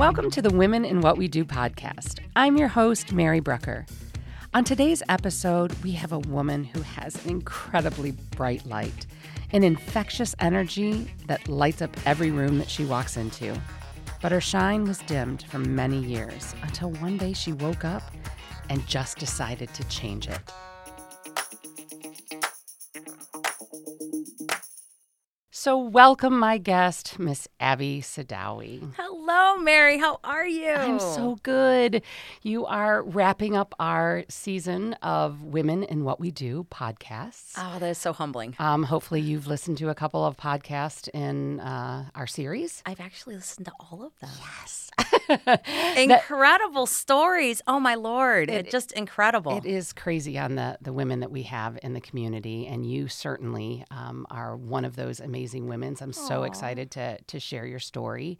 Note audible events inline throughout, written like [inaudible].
Welcome to the Women in What We Do podcast. I'm your host, Mary Brucker. On today's episode, we have a woman who has an incredibly bright light, an infectious energy that lights up every room that she walks into. But her shine was dimmed for many years until one day she woke up and just decided to change it. So, welcome my guest, Miss Aby Sadowy. Hello, Mary. How are you? I'm so good. You are wrapping up our season of Women in What We Do podcasts. Oh, that is so humbling. Um, hopefully, you've listened to a couple of podcasts in uh, our series. I've actually listened to all of them. Yes. [laughs] [laughs] Incredible stories. Oh, my Lord. It, just incredible. It is crazy on the, the women that we have in the community, and you certainly um, are one of those amazing women. So I'm so excited to, to share your story.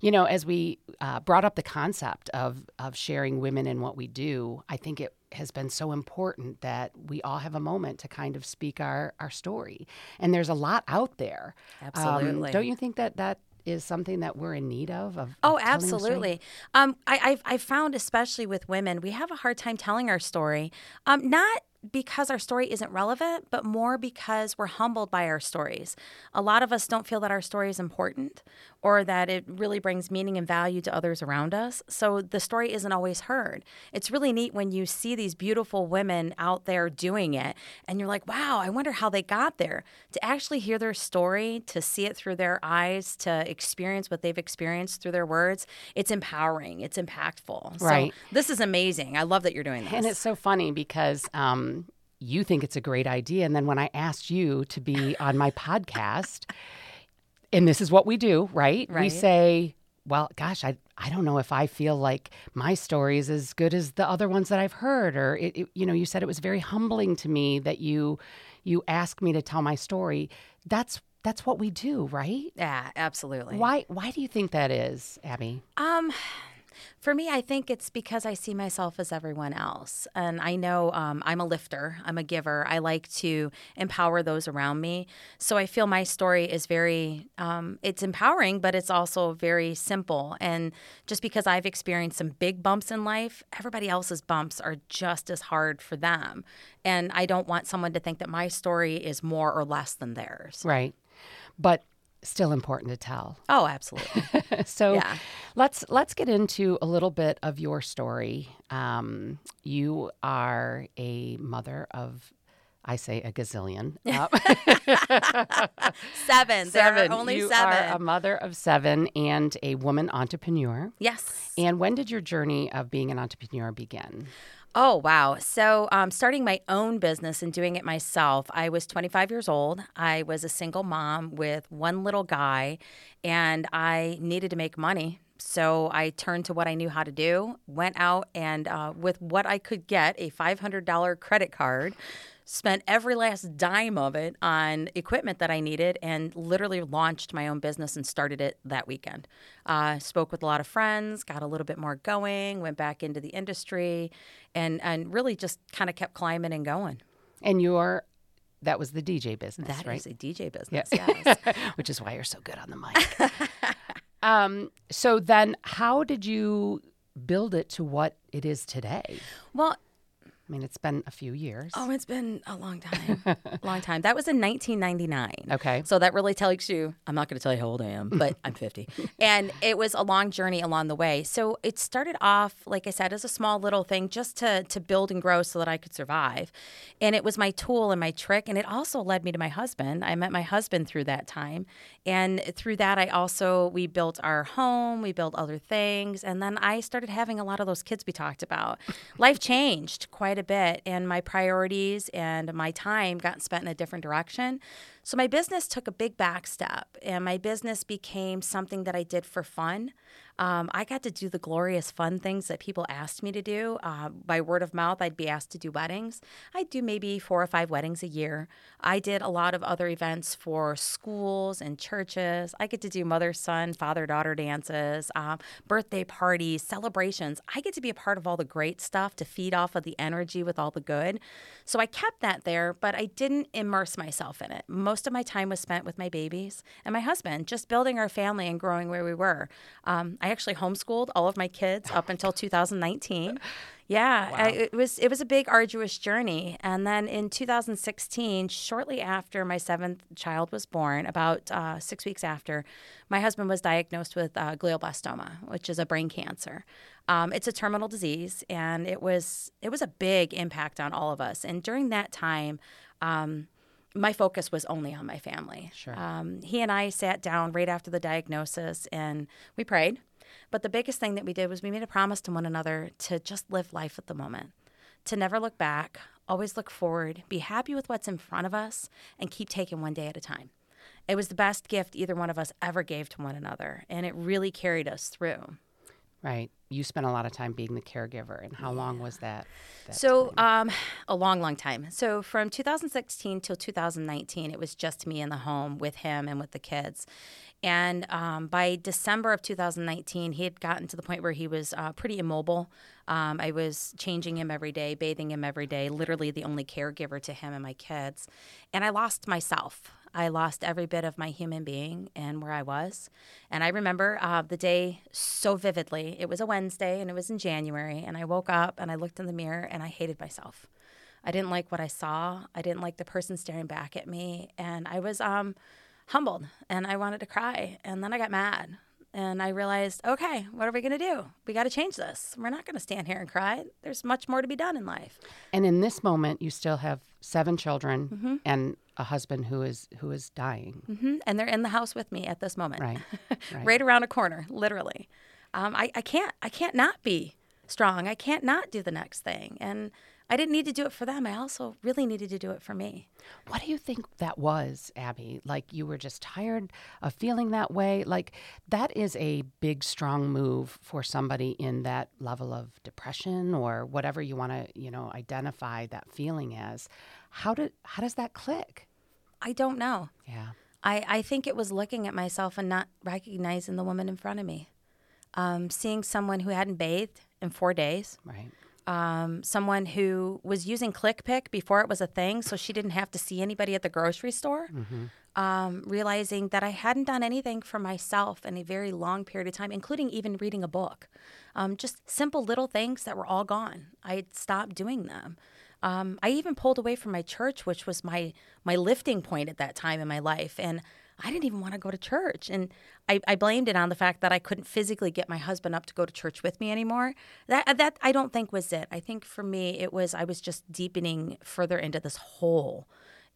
You know, as we uh, brought up the concept of, of sharing women in what we do, I think it has been so important that we all have a moment to kind of speak our, our story. And there's a lot out there. Um, Absolutely. don't you think that that is something that we're in need of? of Oh, of absolutely. Um, I, I've, I've found, especially with women, we have a hard time telling our story. Um, not because our story isn't relevant, but more because we're humbled by our stories. A lot of us don't feel that our story is important or that it really brings meaning and value to others around us. So the story isn't always heard. It's really neat when you see these beautiful women out there doing it and you're like, wow, I wonder how they got there. To actually hear their story, to see it through their eyes, to experience what they've experienced through their words, it's empowering, it's impactful. Right. So this is amazing. I love that you're doing this. And it's so funny because um, you think it's a great idea. And then when I asked you to be on my podcast, and this is what we do, right? We say, well, gosh, I, I don't know if I feel like my story is as good as the other ones that I've heard. Or, it, it- you know, you said it was very humbling to me that you you asked me to tell my story. That's that's what we do, right? yeah, absolutely. Why why do you think that is, Aby? Um, for me, I think it's because I see myself as everyone else. And I know um, I'm a lifter, I'm a giver. I like to empower those around me. So I feel my story is very, um, it's empowering, but it's also very simple. And just because I've experienced some big bumps in life, everybody else's bumps are just as hard for them. And I don't want someone to think that my story is more or less than theirs. Right. But still important to tell. Oh, absolutely. [laughs] so Yeah. let's let's get into a little bit of your story. Um, you are a mother of, I say a gazillion. Uh, [laughs] seven. There are only you seven. are a mother of seven and a woman entrepreneur. yes. And when did your journey of being an entrepreneur begin? Oh, wow. So, um, starting my own business and doing it myself, I was 25 years old. I was a single mom with one little guy, and I needed to make money. So, I turned to what I knew how to do, went out, and uh, with what I could get, a $500 credit card, spent every last dime of it on equipment that I needed and literally launched my own business and started it that weekend. Uh, spoke with a lot of friends, got a little bit more going, went back into the industry, and, and really just kind of kept climbing and going. And your that was the DJ business, That is right? a DJ business, yes. [laughs] Which is why you're so good on the mic. [laughs] um, so then, how did you build it to what it is today? well, I mean, it's been a few years. oh, it's been a long time. [laughs] long time. That was in 1999. Okay. So that really tells you, I'm not going to tell you how old I am, but I'm [laughs] 50. And it was a long journey along the way. So it started off, like I said, as a small little thing just to, to build and grow so that I could survive. And it was my tool and my trick. And it also led me to my husband. I met my husband through that time. And through that, I also, we built our home, we built other things. And then I started having a lot of those kids we talked about. Life changed quite a bit, and my priorities and my time got spent in a different direction. So my business took a big back step, and my business became something that I did for fun. Um, I got to do the glorious fun things that people asked me to do. Uh, by word of mouth, I'd be asked to do weddings. I'd do maybe four or five weddings a year. I did a lot of other events for schools and churches. I get to do mother son, father daughter dances, um, birthday parties, celebrations. I get to be a part of all the great stuff to feed off of the energy with all the good. So I kept that there, but I didn't immerse myself in it. Most of my time was spent with my babies and my husband, just building our family and growing where we were. Um, I actually homeschooled all of my kids up until [laughs] 2019. Yeah, wow. I, it was it was a big arduous journey, and then in 2016, shortly after my seventh child was born, about uh, six weeks after, my husband was diagnosed with uh, glioblastoma, which is a brain cancer. Um, it's a terminal disease, and it was it was a big impact on all of us. And during that time. Um, my focus was only on my family. Sure. Um, he and I sat down right after the diagnosis and we prayed. But the biggest thing that we did was we made a promise to one another to just live life at the moment, to never look back, always look forward, be happy with what's in front of us, and keep taking one day at a time. It was the best gift either one of us ever gave to one another, and it really carried us through. Right. You spent a lot of time being the caregiver, and how long was that? that so, um, a long, long time. So, from 2016 till 2019, it was just me in the home with him and with the kids. And um, by December of 2019, he had gotten to the point where he was uh, pretty immobile. Um, I was changing him every day, bathing him every day, literally the only caregiver to him and my kids. And I lost myself. I lost every bit of my human being and where I was. And I remember uh, the day so vividly. It was a Wednesday and it was in January. And I woke up and I looked in the mirror and I hated myself. I didn't like what I saw. I didn't like the person staring back at me. And I was um, humbled and I wanted to cry. And then I got mad and I realized, okay, what are we going to do? We got to change this. We're not going to stand here and cry. There's much more to be done in life. And in this moment, you still have seven children mm-hmm. and a husband who is who is dying. Mm-hmm. And they're in the house with me at this moment, right? [laughs] Right, right around a corner, literally. Um, I, I can't I can't not be strong. I can't not do the next thing. And I didn't need to do it for them. I also really needed to do it for me. What do you think that was, Aby? Like you were just tired of feeling that way? Like that is a big, strong move for somebody in that level of depression or whatever you want to, you know, identify that feeling as. How did how does that click? I don't know. Yeah. I, I think it was looking at myself and not recognizing the woman in front of me. Um, seeing someone who hadn't bathed in four days. Right um, someone who was using ClickPick before it was a thing, so she didn't have to see anybody at the grocery store. Mm-hmm. Um, realizing that I hadn't done anything for myself in a very long period of time, including even reading a book. Um, just simple little things that were all gone. I had stopped doing them. Um, I even pulled away from my church, which was my my lifting point at that time in my life, and I didn't even want to go to church. And I, I, blamed it on the fact that I couldn't physically get my husband up to go to church with me anymore. That uh, that I don't think was it. I think for me it was I was just deepening further into this hole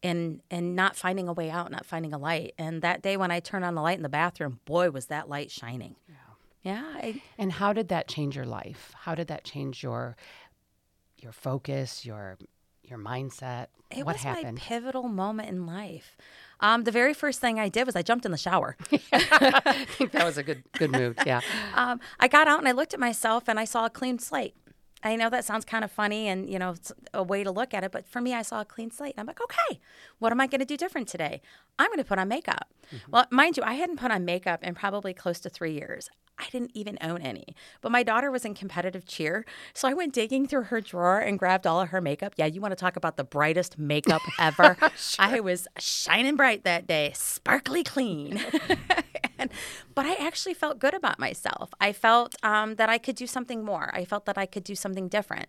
and and not finding a way out, not finding a light. And that day when I turned on the light in the bathroom, boy was that light shining. Yeah. Yeah. I, and how did that change your life? How did that change your your focus, your your mindset? It what was happened? my pivotal moment in life. Um, the very first thing I did was I jumped in the shower. [laughs] I think that was a good good move. Yeah. [laughs] Um, I got out and I looked at myself and I saw a clean slate. I know that sounds kind of funny and, you know, it's a way to look at it, but for me, I saw a clean slate. And I'm like, okay, what am I going to do different today? I'm going to put on makeup. Mm-hmm. Well, mind you, I hadn't put on makeup in probably close to three years. I didn't even own any. But my daughter was in competitive cheer. So I went digging through her drawer and grabbed all of her makeup. Yeah, you want to talk about the brightest makeup [laughs] ever? sure. I was shining bright that day, sparkly clean. [laughs] and, but I actually felt good about myself. I felt um, that I could do something more. I felt that I could do something different.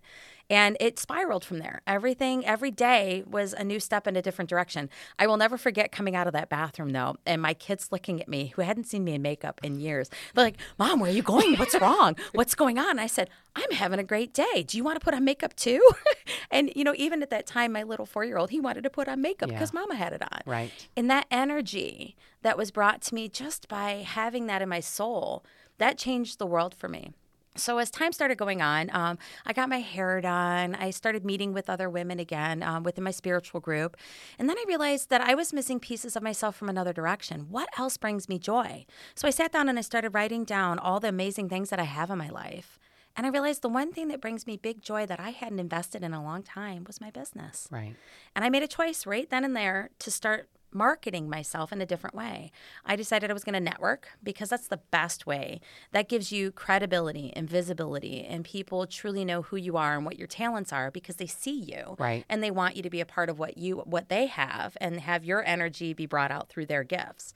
And it spiraled from there. Everything, every day was a new step in a different direction. I will never forget coming out of that bathroom, though, and my kids looking at me who hadn't seen me in makeup in years. They're like, Mom, where are you going? What's wrong? What's going on? I said, I'm having a great day. Do you want to put on makeup too? [laughs] and, you know, even at that time, my little four year old, he wanted to put on makeup because yeah. mama had it on. Right. And that energy that was brought to me just by having that in my soul, that changed the world for me so as time started going on um, i got my hair done i started meeting with other women again um, within my spiritual group and then i realized that i was missing pieces of myself from another direction what else brings me joy so i sat down and i started writing down all the amazing things that i have in my life and i realized the one thing that brings me big joy that i hadn't invested in a long time was my business right and i made a choice right then and there to start marketing myself in a different way. I decided I was going to network because that's the best way. That gives you credibility and visibility, and people truly know who you are and what your talents are because they see you, Right. And they want you to be a part of what you what they have and have your energy be brought out through their gifts.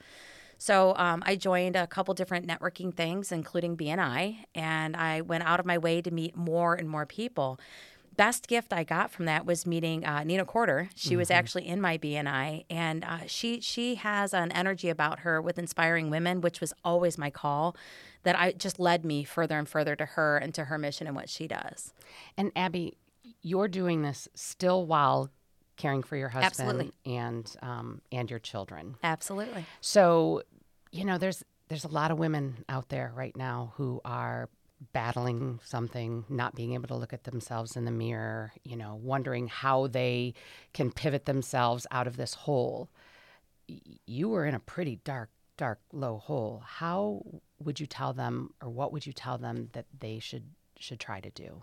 So um, I joined a couple different networking things, including BNI, and I went out of my way to meet more and more people. Best gift I got from that was meeting uh, Nina Corder. She was actually in my BNI, and uh, she she has an energy about her with inspiring women, which was always my call. That I just led me further and further to her and to her mission and what she does. And Aby, you're doing this still while caring for your husband Absolutely. and um, and your children. Absolutely. So, you know, there's there's a lot of women out there right now who are battling something, not being able to look at themselves in the mirror, you know, wondering how they can pivot themselves out of this hole. You were in a pretty dark, dark, low hole. How would you tell them, or what would you tell them that they should should try to do?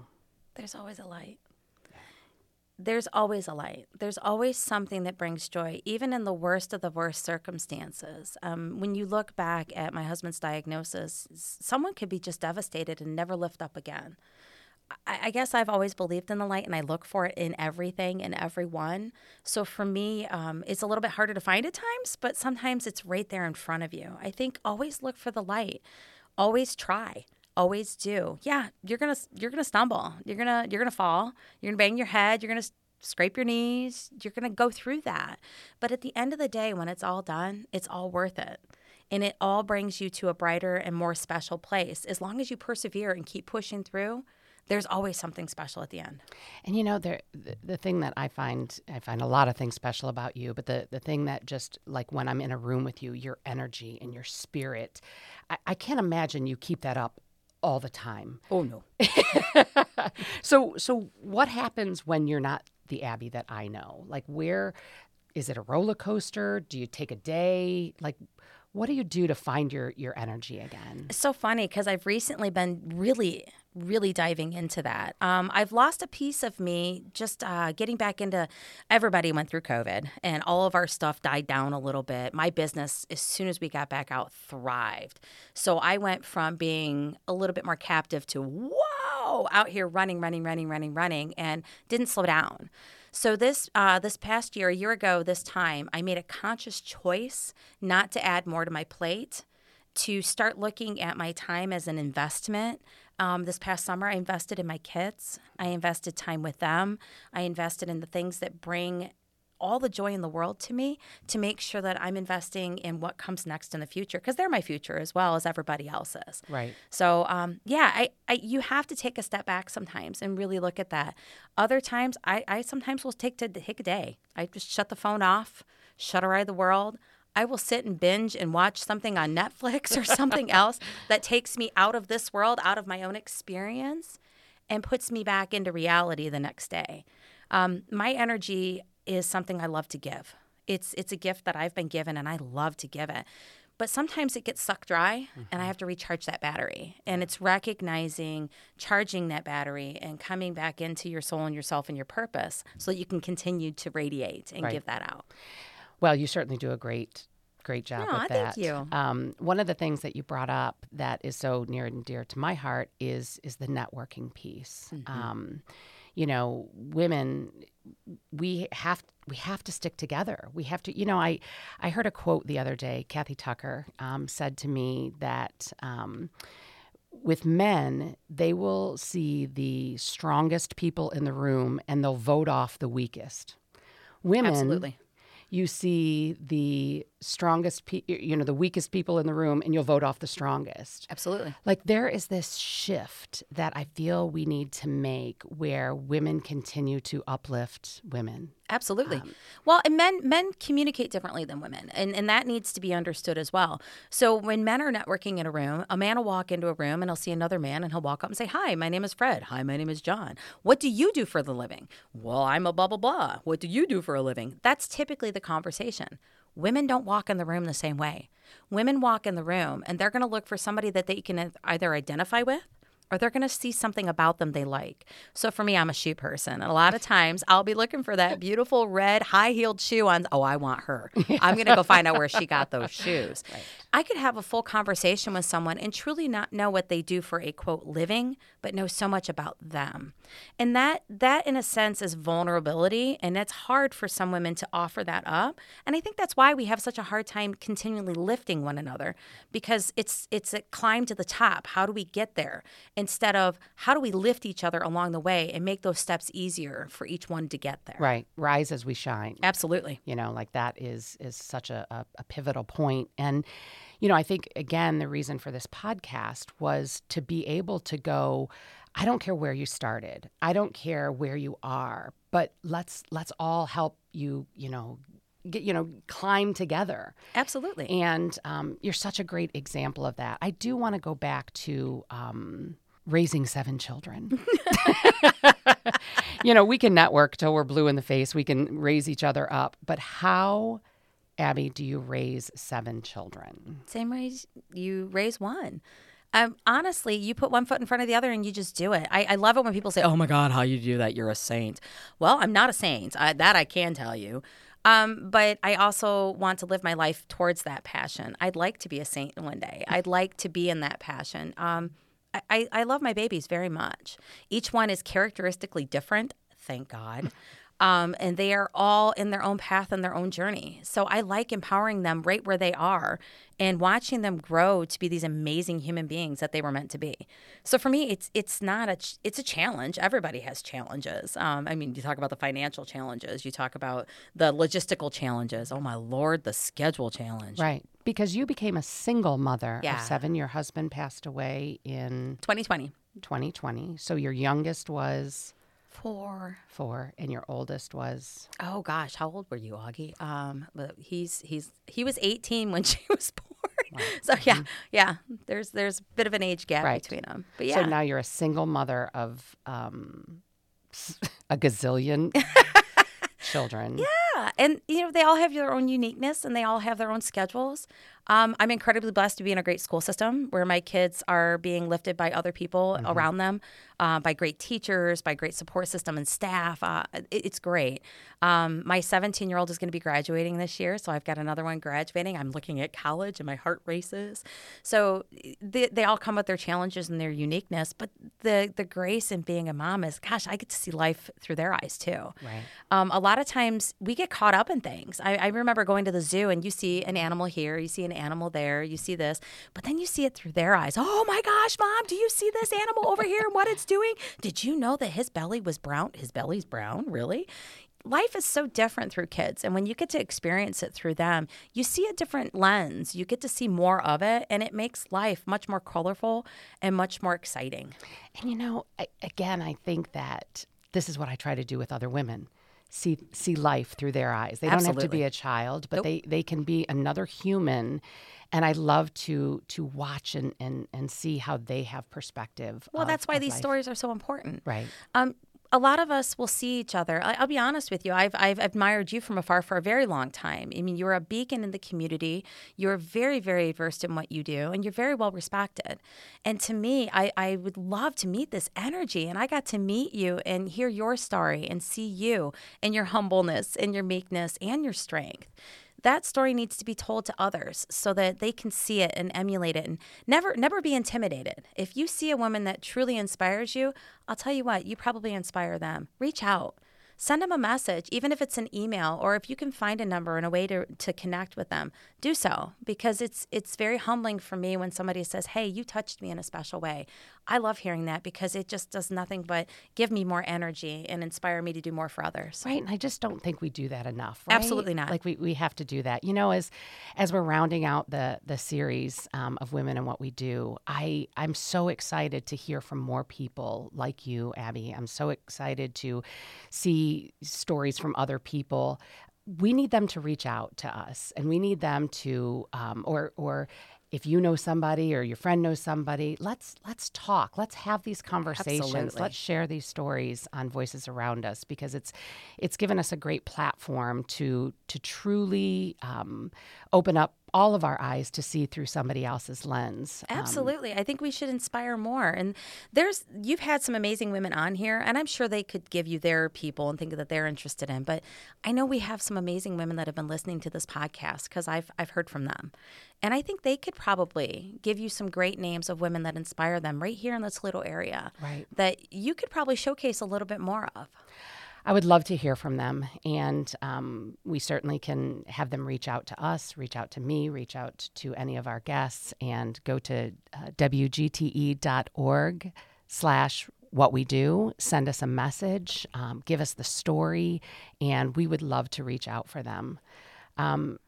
There's always a light. There's always a light. There's always something that brings joy, even in the worst of the worst circumstances. Um, when you look back at my husband's diagnosis, someone could be just devastated and never lift up again. I, I guess I've always believed in the light and I look for it in everything and everyone. So for me, um, it's a little bit harder to find at times, but sometimes it's right there in front of you. I think always look for the light, always try always do. Yeah you're gonna you're gonna stumble. You're gonna you're gonna fall. You're gonna bang your head. You're gonna scrape your knees. You're gonna go through that. But at the end of the day when it's all done it's all worth it. And it all brings you to a brighter and more special place. As long as you persevere and keep pushing through there's always something special at the end. And you know, there the, the thing that I find I find a lot of things special about you, but the the thing that just like when I'm in a room with you, your energy and your spirit, I, I can't imagine you keep that up all the time. oh no [laughs] So so what happens when you're not the Aby that I know? Like where is it a roller coaster? Do you take a day? Like what do you do to find your your energy again? It's so funny because I've recently been really, really diving into that. Um, I've lost a piece of me just uh, getting back into. Everybody went through COVID, and all of our stuff died down a little bit. My business, as soon as we got back out, thrived. So I went from being a little bit more captive to whoa, out here running, running, running, running, running, and didn't slow down. So this uh, this past year, a year ago, this time, I made a conscious choice not to add more to my plate to start looking at my time as an investment. Um, this past summer, I invested in my kids. I invested time with them. I invested in the things that bring all the joy in the world to me to make sure that I'm investing in what comes next in the future because they're my future as well as everybody else's. Right. So um, yeah, I, I you have to take a step back sometimes and really look at that. Other times, I, I sometimes will take to take a day. I just shut the phone off, shut away the world. I will sit and binge and watch something on Netflix or something [laughs] else that takes me out of this world, out of my own experience, and puts me back into reality the next day. Um, my energy is something I love to give. It's it's a gift that I've been given, and I love to give it. But sometimes it gets sucked dry, and I have to recharge that battery. And it's recognizing, charging that battery, and coming back into your soul and yourself and your purpose, so that you can continue to radiate and Right. give that out. Well, you certainly do a great, great job Aw, with thank that. you. Um, one of the things that you brought up that is so near and dear to my heart is is the networking piece. Mm-hmm. Um, you know, women, we have we have to stick together. We have to. You know, I I heard a quote the other day. Kathy Tucker um, said to me that. Um, with men, they will see the strongest people in the room and they'll vote off the weakest. Women, Absolutely. You see the strongest, pe- you know, the weakest people in the room, and you'll vote off the strongest. Absolutely. Like there is this shift that I feel we need to make where women continue to uplift women. Absolutely. Um, well, and men men communicate differently than women, and and that needs to be understood as well. So when men are networking in a room, a man will walk into a room and he'll see another man and he'll walk up and say, "Hi, my name is Fred. Hi, my name is John. What do you do for the living?" "Well, I'm a blah blah blah. What do you do for a living?" That's typically the conversation. Women don't walk in the room the same way. Women walk in the room and they're going to look for somebody that they can either identify with or they're going to see something about them they like. So for me, I'm a shoe person. And a lot of times I'll be looking for that beautiful red high heeled shoe on, oh, I want her. [laughs] I'm going to go find out where she got those [laughs] shoes. Right. I could have a full conversation with someone and truly not know what they do for a quote living, but know so much about them. And that that in a sense is vulnerability and it's hard for some women to offer that up. And I think that's why we have such a hard time continually lifting one another because it's it's a climb to the top. How do we get there? Instead of how do we lift each other along the way and make those steps easier for each one to get there. Right. Rise as we shine. Absolutely. You know, like that is is such a, a, a pivotal point. And you know, I think again, the reason for this podcast was to be able to go, I don't care where you started. I don't care where you are, but let's let's all help you, you know, get you know climb together absolutely and um, you're such a great example of that i do want to go back to um, raising seven children [laughs] you know we can network till we're blue in the face we can raise each other up but how Aby, do you raise seven children? Same way you raise one. Um, honestly, you put one foot in front of the other and you just do it. I, I, love it when people say, "Oh my God, how you do that? You're a saint." Well, I'm not a saint. I, that I can tell you. Um, but I also want to live my life towards that passion. I'd like to be a saint one day. I'd like to be in that passion. Um, I, I love my babies very much. Each one is characteristically different. Thank God. Um, and they are all in their own path and their own journey. So I like empowering them right where they are and watching them grow to be these amazing human beings that they were meant to be. So for me, it's it's not a it's a challenge. Everybody has challenges. Um, I mean, you talk about the financial challenges, you talk about the logistical challenges. Oh my lord, the schedule challenge. Right, because you became a single mother yeah. of seven. Your husband passed away in 2020. 2020. So your youngest was Four. Four. And your oldest was? Oh gosh, how old were you, Augie? Um, but he's he's he was 18 when [laughs] she was born. Wow. So yeah, mm-hmm. yeah. There's there's a bit of an age gap right. between them. But yeah. So now you're a single mother of um, [laughs] a gazillion [laughs] children. Yeah, and you know they all have their own uniqueness and they all have their own schedules. Um, I'm incredibly blessed to be in a great school system where my kids are being lifted by other people mm-hmm. around them, uh, by great teachers, by great support system and staff. Uh, it, it's great. Um, my 17 year old is going to be graduating this year, so I've got another one graduating. I'm looking at college and my heart races. So they, they all come with their challenges and their uniqueness, but the the grace in being a mom is, gosh, I get to see life through their eyes too. Right. Um, a lot of times we get caught up in things. I, I remember going to the zoo and you see an animal here, you see an animal there, you see this, but then you see it through their eyes. Oh my gosh, mom, do you see this animal over here and what it's doing? Did you know that his belly was brown? His belly's brown, really? life is so different through kids. And when you get to experience it through them, you see a different lens. You get to see more of it, and it makes life much more colorful and much more exciting. And you know, again, I think that this is what I try to do with other women see see life through their eyes. They Absolutely. don't have to be a child, but nope. they they can be another human. And I love to to watch and and, and see how they have perspective. Well, of, that's why these life. stories are so important. Right. Um, a lot of us will see each other. I, will be honest with you. I've, I've admired you from afar for a very long time. I mean, you're a beacon in the community. You're very, very versed in what you do, and you're very well respected. And to me, I, I would love to meet this energy. And I got to meet you and hear your story and see you and your humbleness and your meekness and your strength that story needs to be told to others so that they can see it and emulate it and never never be intimidated. If you see a woman that truly inspires you, I'll tell you what, you probably inspire them. Reach out send them a message, even if it's an email or if you can find a number and a way to, to connect with them, do so because it's it's very humbling for me when somebody says, Hey, you touched me in a special way. I love hearing that because it just does nothing but give me more energy and inspire me to do more for others. Right. And I just don't think we do that enough. Right? Absolutely not. Like we, we have to do that. You know, as as we're rounding out the the series um, of women and what we do, I I'm so excited to hear from more people like you, Aby. I'm so excited to see stories from other people we need them to reach out to us and we need them to um, or or if you know somebody or your friend knows somebody, let's let's talk. Let's have these conversations. Absolutely. Let's share these stories on Voices Around Us because it's it's given us a great platform to to truly um, open up all of our eyes to see through somebody else's lens. Um, Absolutely. Um, I think we should inspire more. And there's you've had some amazing women on here and I'm sure they could give you their people and think that they're interested in. But I know we have some amazing women that have been listening to this podcast because I've I've heard from them. And I think they could probably give you some great names of women that inspire them right here in this little area. Right. That you could probably showcase a little bit more of. I would love to hear from them. And um, we certainly can have them reach out to us, reach out to me, reach out to any of our guests, and go to uh, wgte.org slash what we do, send us a message, um, give us the story, and we would love to reach out for them. Um,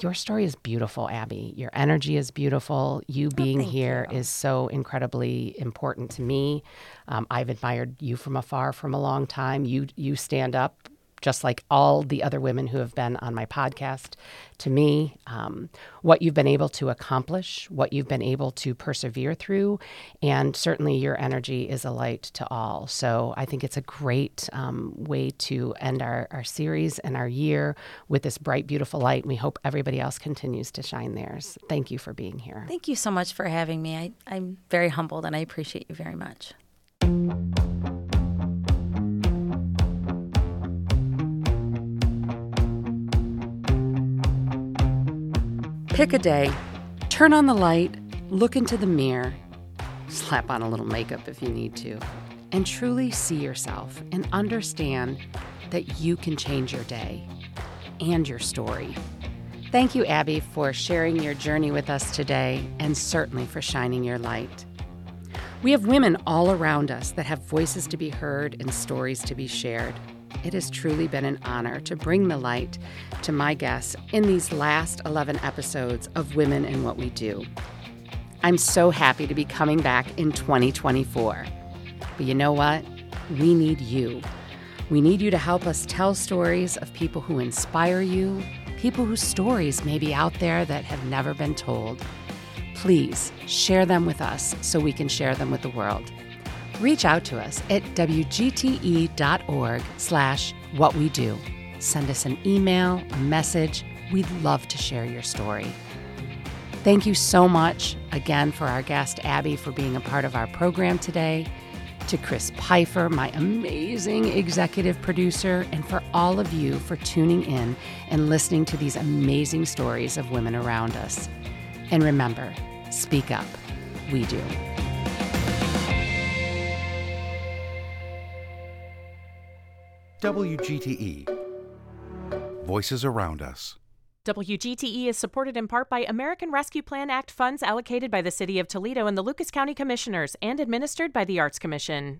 your story is beautiful, Aby. Your energy is beautiful. You being oh, here you. is so incredibly important to me. Um, I've admired you from afar from a long time. You you stand up just like all the other women who have been on my podcast, to me, um, what you've been able to accomplish, what you've been able to persevere through, and certainly your energy is a light to all. So I think it's a great um, way to end our, our series and our year with this bright, beautiful light. And we hope everybody else continues to shine theirs. Thank you for being here. Thank you so much for having me. I, I'm very humbled and I appreciate you very much. Pick a day, turn on the light, look into the mirror, slap on a little makeup if you need to, and truly see yourself and understand that you can change your day and your story. Thank you, Aby, for sharing your journey with us today and certainly for shining your light. We have women all around us that have voices to be heard and stories to be shared. It has truly been an honor to bring the light to my guests in these last 11 episodes of Women and What We Do. I'm so happy to be coming back in 2024. But you know what? We need you. We need you to help us tell stories of people who inspire you, people whose stories may be out there that have never been told. Please share them with us so we can share them with the world reach out to us at wgte.org slash what we do. Send us an email, a message. We'd love to share your story. Thank you so much again for our guest, Aby, for being a part of our program today. To Chris Pfeiffer, my amazing executive producer, and for all of you for tuning in and listening to these amazing stories of women around us. And remember, speak up. We do. WGTE Voices Around Us. WGTE is supported in part by American Rescue Plan Act funds allocated by the City of Toledo and the Lucas County Commissioners and administered by the Arts Commission.